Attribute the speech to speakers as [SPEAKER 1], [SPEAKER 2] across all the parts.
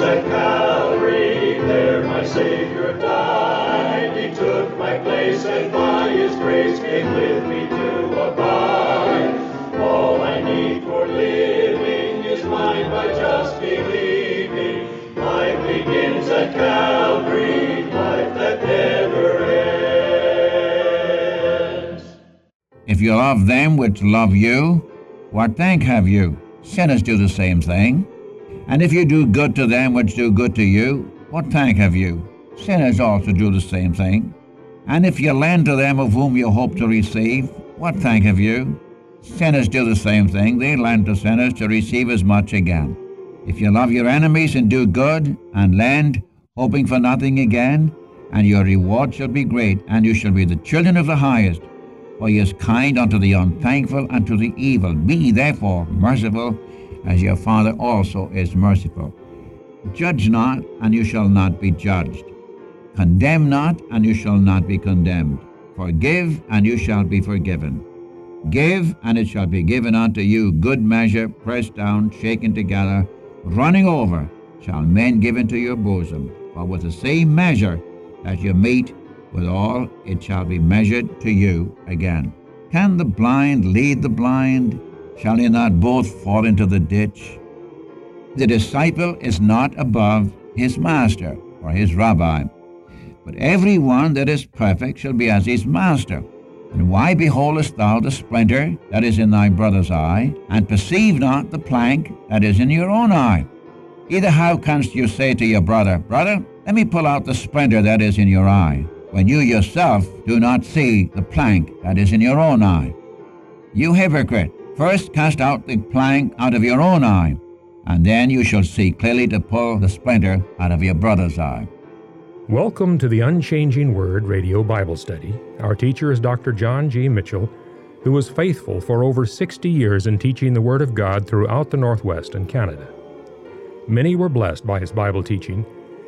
[SPEAKER 1] at Calvary. There my Savior died. He took my place and by His grace came with me to abide. All I need for living is mine by just believing. Life begins at Calvary, life that never ends.
[SPEAKER 2] If you love them which love you, what thank have you? Sinners do the same thing. And if you do good to them which do good to you, what thank have you? Sinners also do the same thing. And if you lend to them of whom you hope to receive, what thank have you? Sinners do the same thing. They lend to sinners to receive as much again. If you love your enemies and do good and lend, hoping for nothing again, and your reward shall be great, and you shall be the children of the highest. For he is kind unto the unthankful and to the evil. Be therefore merciful, as your Father also is merciful. Judge not, and you shall not be judged. Condemn not, and you shall not be condemned. Forgive, and you shall be forgiven. Give, and it shall be given unto you good measure, pressed down, shaken together, running over, shall men give into your bosom. For with the same measure that you mete withal, it shall be measured to you again. Can the blind lead the blind? Shall they not both fall into the ditch? The disciple is not above his master or his rabbi, but every one that is perfect shall be as his master. And why beholdest thou the splinter that is in thy brother's eye, and perceive not the plank that is in your own eye? Either how canst you say to your brother, Brother, let me pull out the splinter that is in your eye, when you yourself do not see the plank that is in your own eye? You hypocrite, first cast out the plank out of your own eye, and then you shall see clearly to pull the splinter out of your brother's eye.
[SPEAKER 3] Welcome to the Unchanging Word Radio Bible Study. Our teacher is Dr. John G. Mitchell, who was faithful for over 60 years in teaching the Word of God throughout the Northwest and Canada. Many were blessed by his Bible teaching,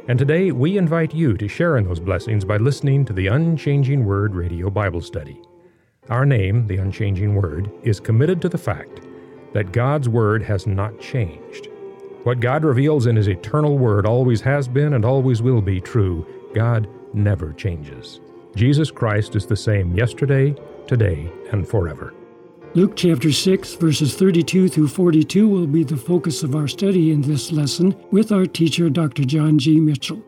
[SPEAKER 3] and today we invite you to share in those blessings by listening to the Unchanging Word Radio Bible Study. Our name, the Unchanging Word, is committed to the fact that God's Word has not changed. What God reveals in His eternal Word always has been and always will be true. God never changes. Jesus Christ is the same yesterday, today, and forever.
[SPEAKER 4] Luke chapter 6, verses 32 through 42 will be the focus of our study in this lesson with our teacher, Dr. John G. Mitchell.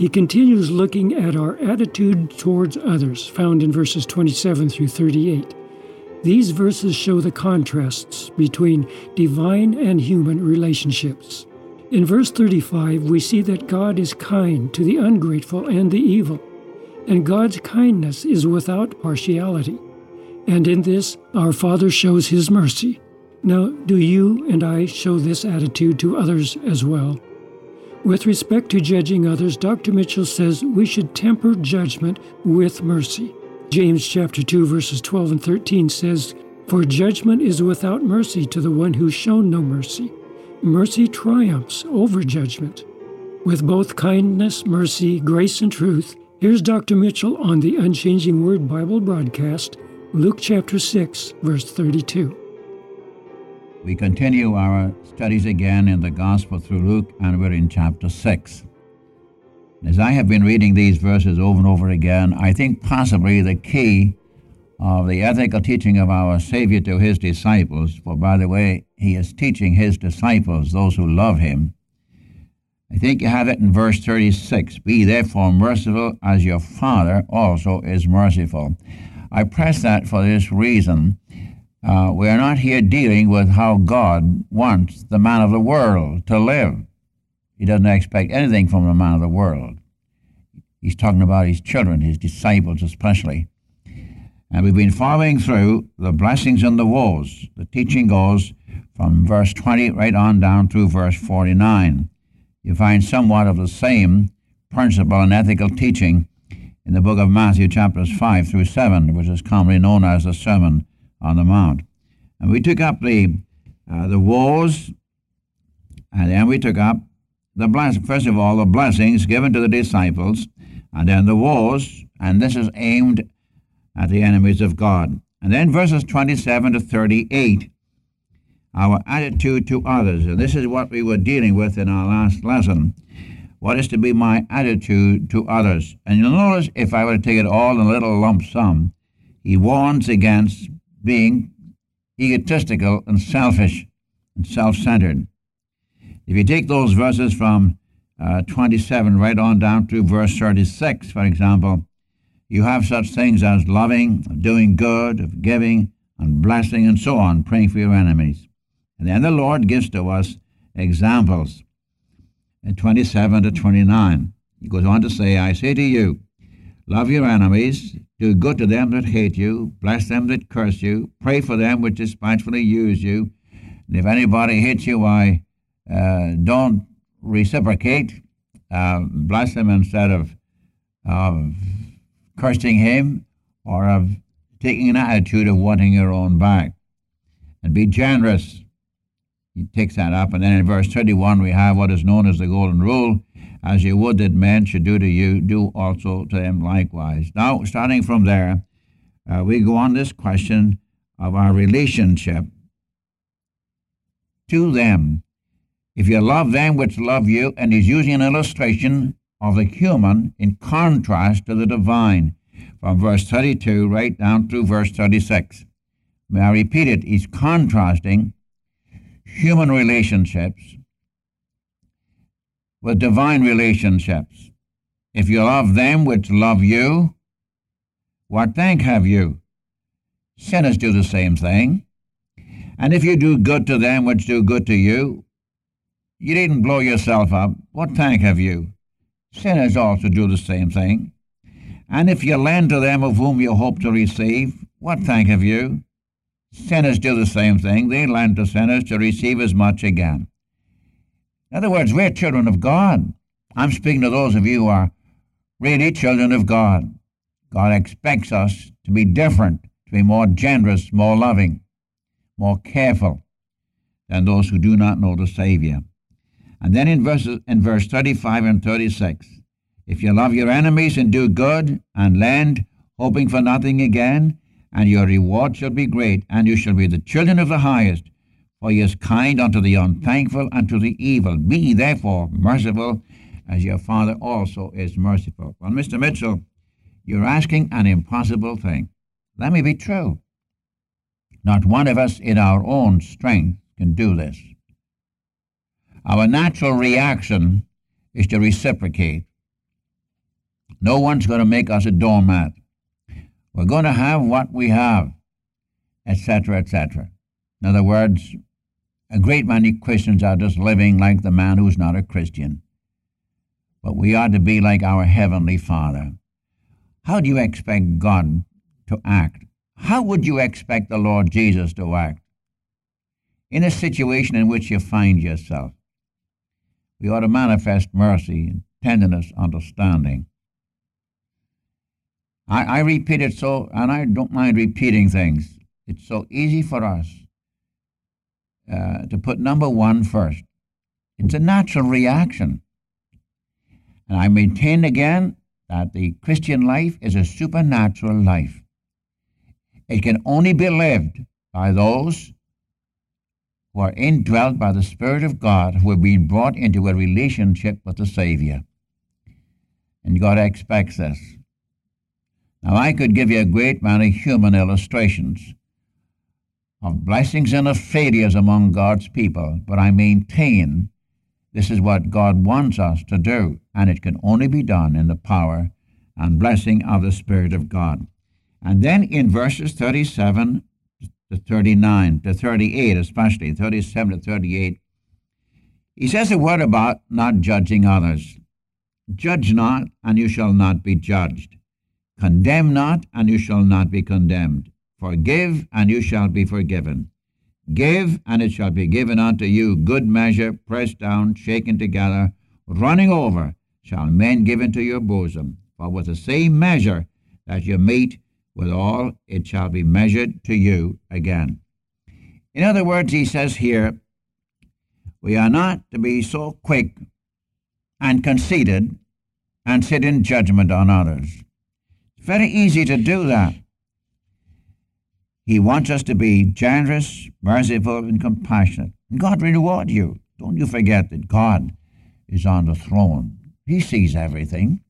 [SPEAKER 4] He continues looking at our attitude towards others, found in verses 27 through 38. These verses show the contrasts between divine and human relationships. In verse 35, we see that God is kind to the ungrateful and the evil, and God's kindness is without partiality. And in this, our Father shows His mercy. Now, do you and I show this attitude to others as well? With respect to judging others, Dr. Mitchell says we should temper judgment with mercy. James chapter 2 verses 12 and 13 says, "For judgment is without mercy to the one who's shown no mercy. Mercy triumphs over judgment." With both kindness, mercy, grace, and truth, here's Dr. Mitchell on the Unchanging Word Bible broadcast, Luke chapter 6, verse 32.
[SPEAKER 2] We continue our studies again in the Gospel through Luke, and we're in chapter 6. As I have been reading these verses over and over again, I think possibly the key of the ethical teaching of our Savior to his disciples, for by the way, he is teaching his disciples, those who love him. I think you have it in verse 36 Be therefore merciful as your Father also is merciful. I press that for this reason. Uh, we are not here dealing with how God wants the man of the world to live. He doesn't expect anything from the man of the world. He's talking about his children, his disciples especially. And we've been following through the blessings and the woes. The teaching goes from verse 20 right on down through verse 49. You find somewhat of the same principle and ethical teaching in the book of Matthew, chapters 5 through 7, which is commonly known as the Sermon on the Mount. And we took up the, uh, the woes, and then we took up the first of all, the blessings given to the disciples, and then the woes, and this is aimed at the enemies of God. And then verses 27 to 38 our attitude to others. And this is what we were dealing with in our last lesson. What is to be my attitude to others? And you'll notice if I were to take it all in a little lump sum, he warns against being egotistical and selfish and self centered. If you take those verses from uh, 27 right on down to verse 36, for example, you have such things as loving, doing good, of giving, and blessing, and so on, praying for your enemies. And then the Lord gives to us examples in 27 to 29. He goes on to say, I say to you, love your enemies, do good to them that hate you, bless them that curse you, pray for them which despitefully use you. And if anybody hits you, why, uh, don't reciprocate. Uh, bless them instead of, of cursing him or of taking an attitude of wanting your own back. And be generous he takes that up. And then in verse 31, we have what is known as the Golden Rule as you would that men should do to you, do also to them likewise. Now, starting from there, uh, we go on this question of our relationship to them. If you love them which love you, and he's using an illustration of the human in contrast to the divine, from verse 32 right down through verse 36. May I repeat it? He's contrasting human relationships with divine relationships. If you love them which love you, what thank have you? Sinners do the same thing. And if you do good to them which do good to you, you needn't blow yourself up. What thank have you? Sinners also do the same thing. And if you lend to them of whom you hope to receive, what thank have you? Sinners do the same thing. They lend to sinners to receive as much again. In other words, we're children of God. I'm speaking to those of you who are really children of God. God expects us to be different, to be more generous, more loving, more careful than those who do not know the Savior. And then in, verses, in verse 35 and 36, if you love your enemies and do good and lend, hoping for nothing again, and your reward shall be great, and you shall be the children of the highest. For he is kind unto the unthankful and to the evil. Be therefore merciful, as your Father also is merciful. Well, Mr. Mitchell, you're asking an impossible thing. Let me be true. Not one of us in our own strength can do this. Our natural reaction is to reciprocate. No one's going to make us a doormat. We're going to have what we have, etc., etc. In other words, a great many Christians are just living like the man who's not a Christian. But we are to be like our Heavenly Father. How do you expect God to act? How would you expect the Lord Jesus to act? In a situation in which you find yourself, we ought to manifest mercy, and tenderness, understanding. I, I repeat it so, and I don't mind repeating things. It's so easy for us uh, to put number one first. It's a natural reaction. And I maintain again that the Christian life is a supernatural life. It can only be lived by those who are indwelt by the Spirit of God, who have been brought into a relationship with the Savior. And God expects this. Now, I could give you a great many human illustrations of blessings and of failures among God's people, but I maintain this is what God wants us to do, and it can only be done in the power and blessing of the Spirit of God. And then in verses 37 to 39 to 38, especially 37 to 38, he says a word about not judging others. Judge not, and you shall not be judged. Condemn not, and you shall not be condemned. Forgive, and you shall be forgiven. Give, and it shall be given unto you good measure, pressed down, shaken together, running over, shall men give into your bosom. For with the same measure that you mete withal, it shall be measured to you again. In other words, he says here, we are not to be so quick and conceited and sit in judgment on others. It's very easy to do that. He wants us to be generous, merciful, and compassionate. And God will reward you. Don't you forget that God is on the throne. He sees everything.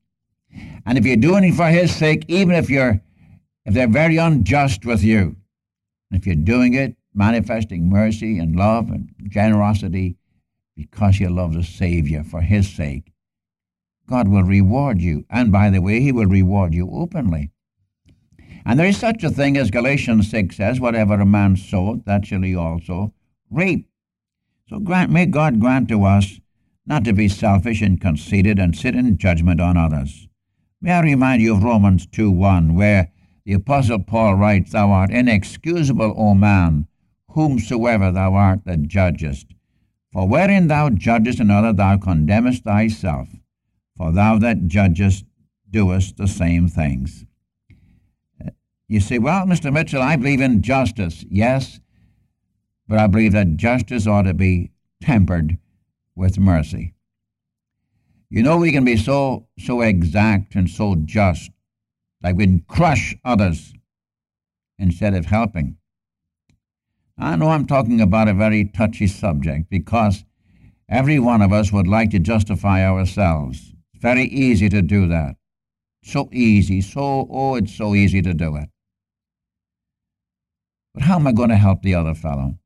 [SPEAKER 2] And if you're doing it for His sake, even if you're if they're very unjust with you, if you're doing it manifesting mercy and love and generosity because you love the Savior for His sake, God will reward you. And by the way, He will reward you openly. And there is such a thing as Galatians 6 says, whatever a man soweth, that shall he also reap. So grant, may God grant to us not to be selfish and conceited and sit in judgment on others. May I remind you of Romans 2 1, where the Apostle Paul writes, Thou art inexcusable, O man, whomsoever thou art that judgest. For wherein thou judgest another, thou condemnest thyself. For thou that judgest doest the same things. You say, Well, Mr. Mitchell, I believe in justice. Yes, but I believe that justice ought to be tempered with mercy. You know, we can be so, so exact and so just, that we crush others instead of helping. I know I'm talking about a very touchy subject because every one of us would like to justify ourselves. It's very easy to do that. So easy, so, oh, it's so easy to do it. But how am I going to help the other fellow?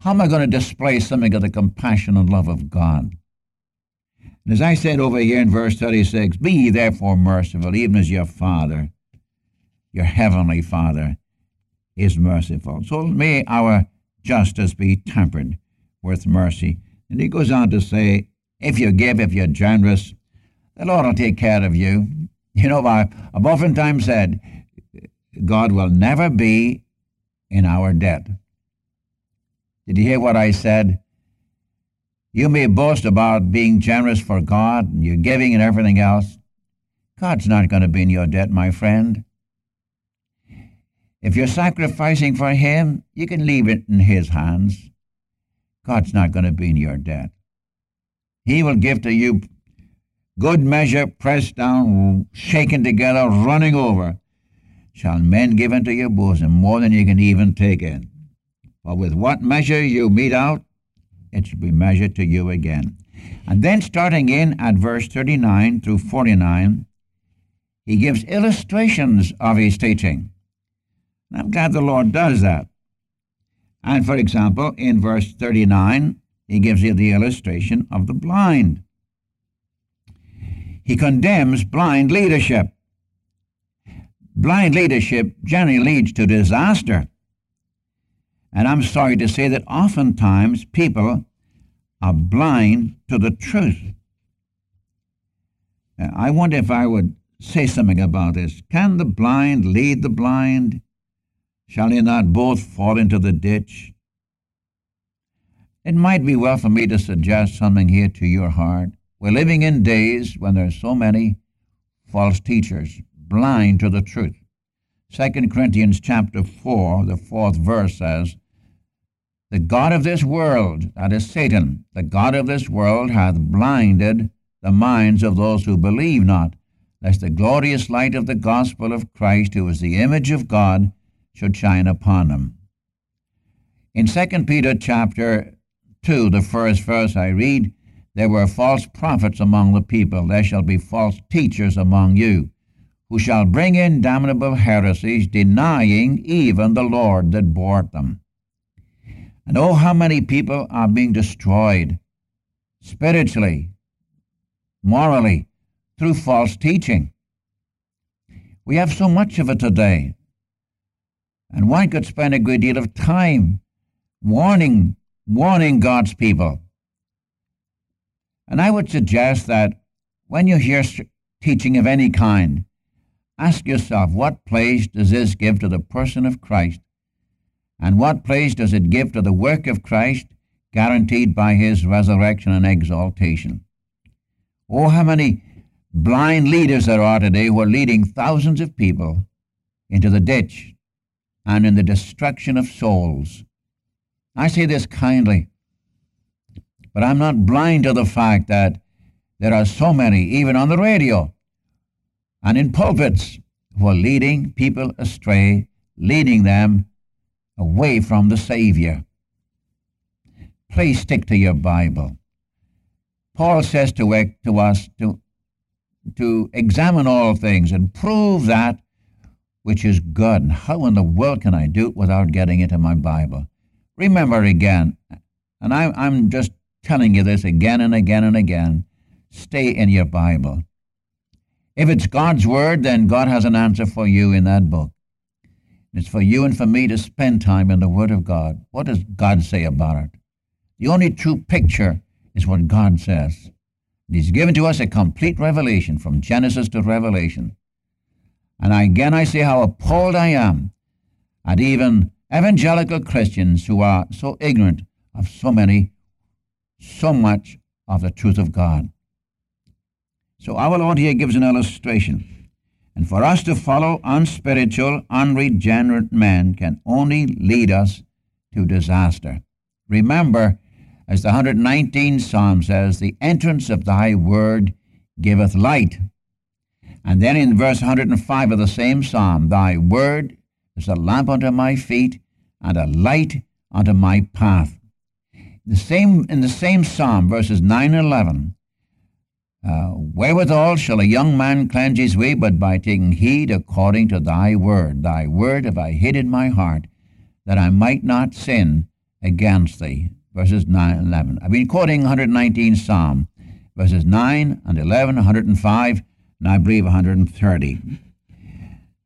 [SPEAKER 2] How am I going to display something of the compassion and love of God? And as I said over here in verse 36, be ye therefore merciful, even as your Father, your heavenly Father, is merciful. So may our justice be tempered with mercy. And he goes on to say, if you give, if you're generous, the Lord will take care of you. You know, I've oftentimes said, God will never be in our debt. Did you hear what I said? You may boast about being generous for God and you're giving and everything else. God's not going to be in your debt, my friend. If you're sacrificing for Him, you can leave it in His hands. God's not going to be in your debt. He will give to you good measure, pressed down, shaken together, running over. Shall men give unto your bosom more than you can even take in? For with what measure you mete out, it shall be measured to you again. And then, starting in at verse 39 through 49, he gives illustrations of his teaching. And I'm glad the Lord does that. And for example, in verse 39, he gives you the illustration of the blind. He condemns blind leadership. Blind leadership generally leads to disaster. And I'm sorry to say that oftentimes people are blind to the truth. I wonder if I would say something about this. Can the blind lead the blind? Shall they not both fall into the ditch? It might be well for me to suggest something here to your heart. We're living in days when there are so many false teachers, blind to the truth. 2 Corinthians chapter 4, the fourth verse says, the God of this world, that is Satan, the God of this world hath blinded the minds of those who believe not, lest the glorious light of the gospel of Christ, who is the image of God, should shine upon them. In 2 Peter chapter 2, the first verse I read, There were false prophets among the people, there shall be false teachers among you, who shall bring in damnable heresies, denying even the Lord that bought them and oh, how many people are being destroyed spiritually, morally, through false teaching. We have so much of it today. And one could spend a good deal of time warning, warning God's people. And I would suggest that when you hear teaching of any kind, ask yourself, what place does this give to the person of Christ and what place does it give to the work of Christ guaranteed by his resurrection and exaltation? Oh, how many blind leaders there are today who are leading thousands of people into the ditch and in the destruction of souls. I say this kindly, but I'm not blind to the fact that there are so many, even on the radio and in pulpits, who are leading people astray, leading them away from the Savior. Please stick to your Bible. Paul says to, to us to, to examine all things and prove that which is good. And how in the world can I do it without getting into my Bible? Remember again, and I, I'm just telling you this again and again and again stay in your Bible. If it's God's Word, then God has an answer for you in that book. It's for you and for me to spend time in the Word of God. What does God say about it? The only true picture is what God says. He's given to us a complete revelation from Genesis to Revelation. And again, I say how appalled I am at even evangelical Christians who are so ignorant of so many, so much of the truth of God. So our Lord here gives an illustration. And for us to follow unspiritual, unregenerate men can only lead us to disaster. Remember, as the 119th Psalm says, the entrance of thy word giveth light. And then in verse 105 of the same Psalm, thy word is a lamp unto my feet and a light unto my path. The same, in the same Psalm, verses 9 and 11, uh, wherewithal shall a young man cleanse his way, but by taking heed according to thy word. Thy word have I hid in my heart, that I might not sin against thee verses 9 and 11. I've been quoting 119 Psalm, verses 9 and 11, 105, and I believe 130.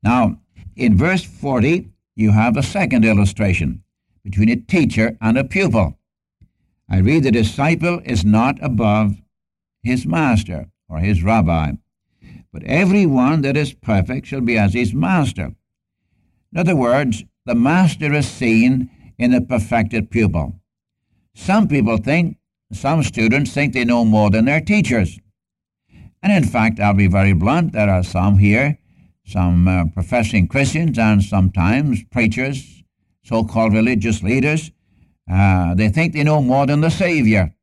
[SPEAKER 2] Now, in verse 40, you have a second illustration between a teacher and a pupil. I read, The disciple is not above his master or his rabbi, but every one that is perfect shall be as his master. In other words, the master is seen in the perfected pupil. Some people think, some students think they know more than their teachers. And in fact, I'll be very blunt, there are some here, some uh, professing Christians and sometimes preachers, so called religious leaders, uh, they think they know more than the Savior.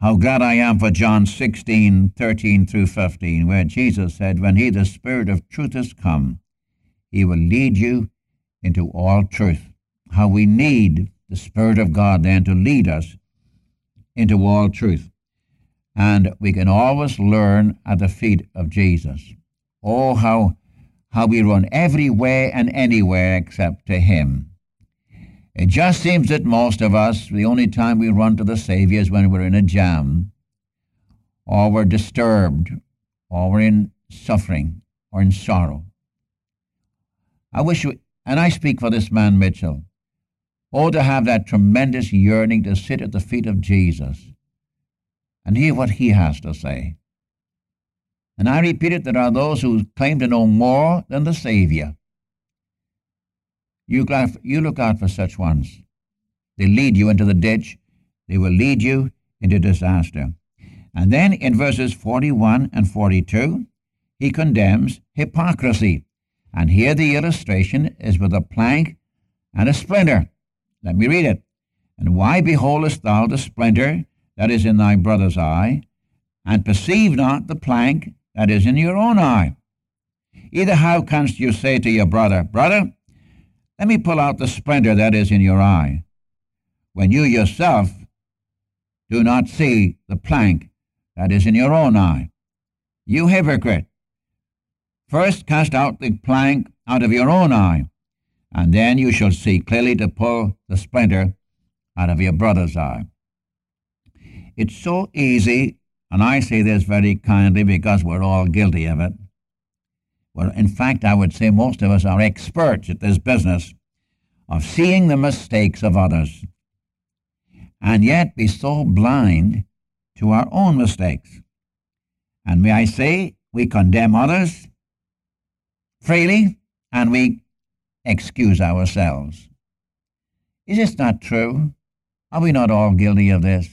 [SPEAKER 2] How glad I am for John 16, 13 through 15, where Jesus said, When he, the Spirit of truth, is come, he will lead you into all truth how we need the Spirit of God then to lead us into all truth. And we can always learn at the feet of Jesus. Oh, how, how we run everywhere and anywhere except to Him. It just seems that most of us, the only time we run to the Savior is when we're in a jam, or we're disturbed, or we're in suffering, or in sorrow. I wish, we, and I speak for this man Mitchell, Oh, to have that tremendous yearning to sit at the feet of Jesus and hear what he has to say. And I repeat it, there are those who claim to know more than the Savior. You, you look out for such ones. They lead you into the ditch. They will lead you into disaster. And then in verses 41 and 42, he condemns hypocrisy. And here the illustration is with a plank and a splinter. Let me read it. And why beholdest thou the splinter that is in thy brother's eye, and perceive not the plank that is in your own eye? Either how canst you say to your brother, Brother, let me pull out the splinter that is in your eye, when you yourself do not see the plank that is in your own eye? You hypocrite! First cast out the plank out of your own eye, and then you shall see clearly to pull the splinter out of your brother's eye. It's so easy, and I say this very kindly because we're all guilty of it. Well, in fact, I would say most of us are experts at this business of seeing the mistakes of others and yet be so blind to our own mistakes. And may I say, we condemn others freely and we excuse ourselves. Is this not true? Are we not all guilty of this?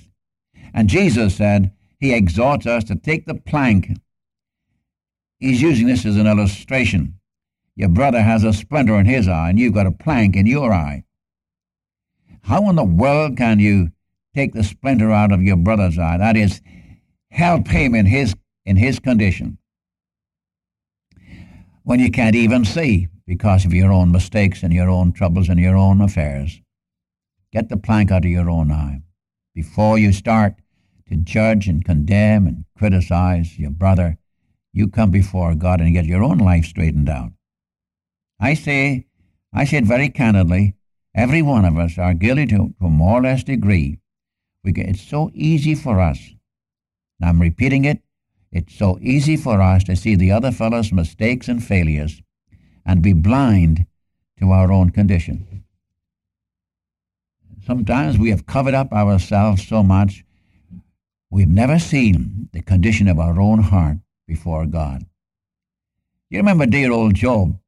[SPEAKER 2] And Jesus said, He exhorts us to take the plank. He's using this as an illustration. Your brother has a splinter in his eye, and you've got a plank in your eye. How in the world can you take the splinter out of your brother's eye? That is, help him in his, in his condition when you can't even see. because of your own mistakes and your own troubles and your own affairs. Get the plank out of your own eye before you start to judge and condemn and criticize your brother. You come before God and get your own life straightened out. I say, I say it very candidly, every one of us are guilty to, to a more or less degree. We get, it's so easy for us. And I'm repeating it. It's so easy for us to see the other fellow's mistakes and failures and be blind to our own condition. Sometimes we have covered up ourselves so much we've never seen the condition of our own heart before God. You remember dear old Job?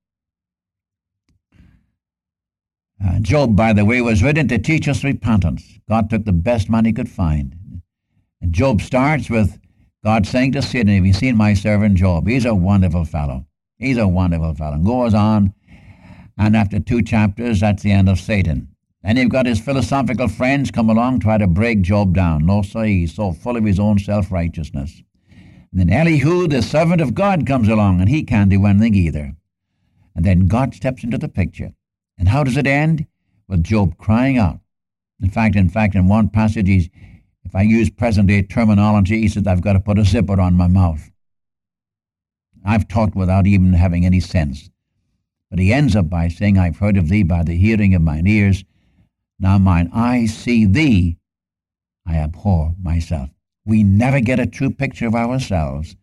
[SPEAKER 2] Uh, Job, by the way, was written to teach us repentance. God took the best man he could find. And Job starts with God saying to Satan, Have you seen my servant Job? He's a wonderful fellow. He's a wonderful fellow. And goes on, and after two chapters, that's the end of Satan. And you've got his philosophical friends come along, try to break Job down. No, sir, he's so full of his own self righteousness. And then Elihu, the servant of God, comes along, and he can't do one thing either. And then God steps into the picture. And how does it end? With Job crying out. In fact, in fact, in one passage, he's, if I use present day terminology, he says, I've got to put a zipper on my mouth. I've talked without even having any sense. But he ends up by saying, I've heard of thee by the hearing of mine ears. Now mine eyes see thee. I abhor myself. We never get a true picture of ourselves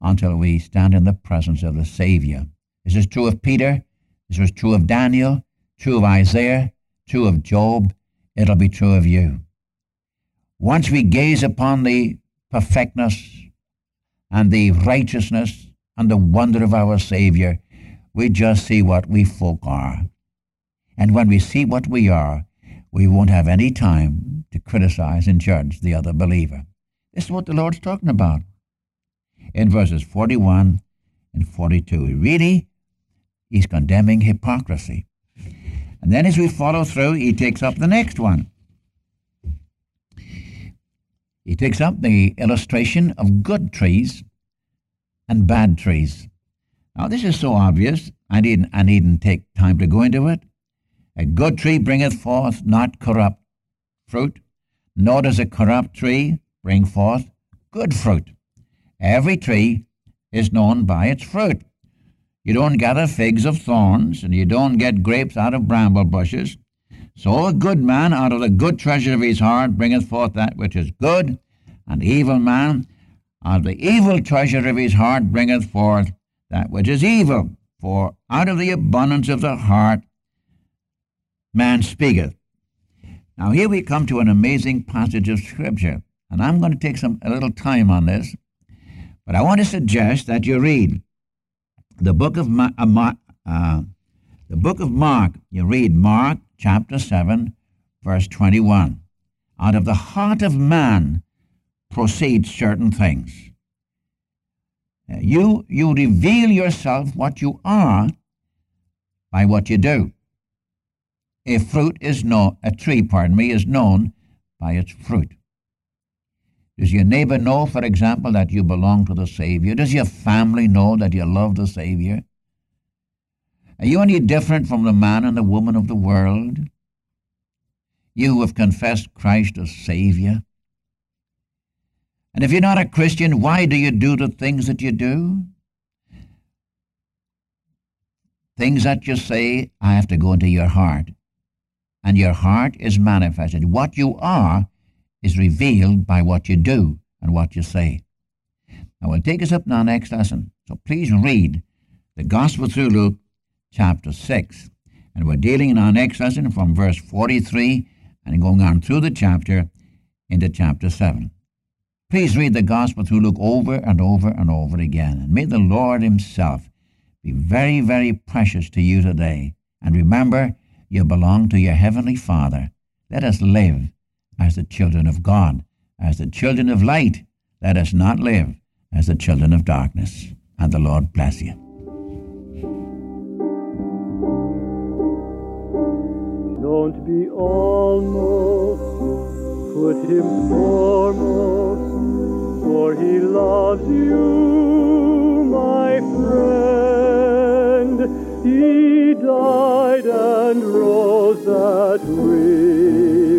[SPEAKER 2] until we stand in the presence of the Savior. This is true of Peter. This was true of Daniel, true of Isaiah, true of Job. It'll be true of you. Once we gaze upon the perfectness and the righteousness and the wonder of our Savior, we just see what we folk are. And when we see what we are, we won't have any time to criticize and judge the other believer. This is what the Lord's talking about in verses 41 and 42. Really, he's condemning hypocrisy. And then as we follow through, he takes up the next one. He takes up the illustration of good trees and bad trees. Now, this is so obvious, I needn't, I needn't take time to go into it. A good tree bringeth forth not corrupt fruit, nor does a corrupt tree bring forth good fruit. Every tree is known by its fruit. You don't gather figs of thorns, and you don't get grapes out of bramble bushes. So a good man out of the good treasure of his heart bringeth forth that which is good, and the evil man out of the evil treasure of his heart bringeth forth that which is evil. For out of the abundance of the heart man speaketh. Now here we come to an amazing passage of Scripture, and I'm going to take some a little time on this, but I want to suggest that you read the book of Ma- uh, uh, the book of Mark. You read Mark chapter seven, verse twenty-one. Out of the heart of man proceed certain things. Uh, you, you reveal yourself what you are by what you do. A fruit is known, a tree, pardon me, is known by its fruit. Does your neighbor know, for example, that you belong to the Savior? Does your family know that you love the Savior? Are you any different from the man and the woman of the world? You who have confessed Christ as Savior? And if you're not a Christian, why do you do the things that you do? Things that you say, I have to go into your heart. And your heart is manifested. What you are is revealed by what you do and what you say. Now, we'll take us up in our next lesson. So please read the Gospel through Luke, chapter 6. And we're dealing in our next lesson from verse 43 and going on through the chapter into chapter 7. Please read the gospel through Luke over and over and over again. And may the Lord Himself be very, very precious to you today. And remember, you belong to your Heavenly Father. Let us live as the children of God, as the children of light. Let us not live as the children of darkness. And the Lord bless you.
[SPEAKER 5] Don't be almost, put him foremost for he loves you, my friend. He died and rose that we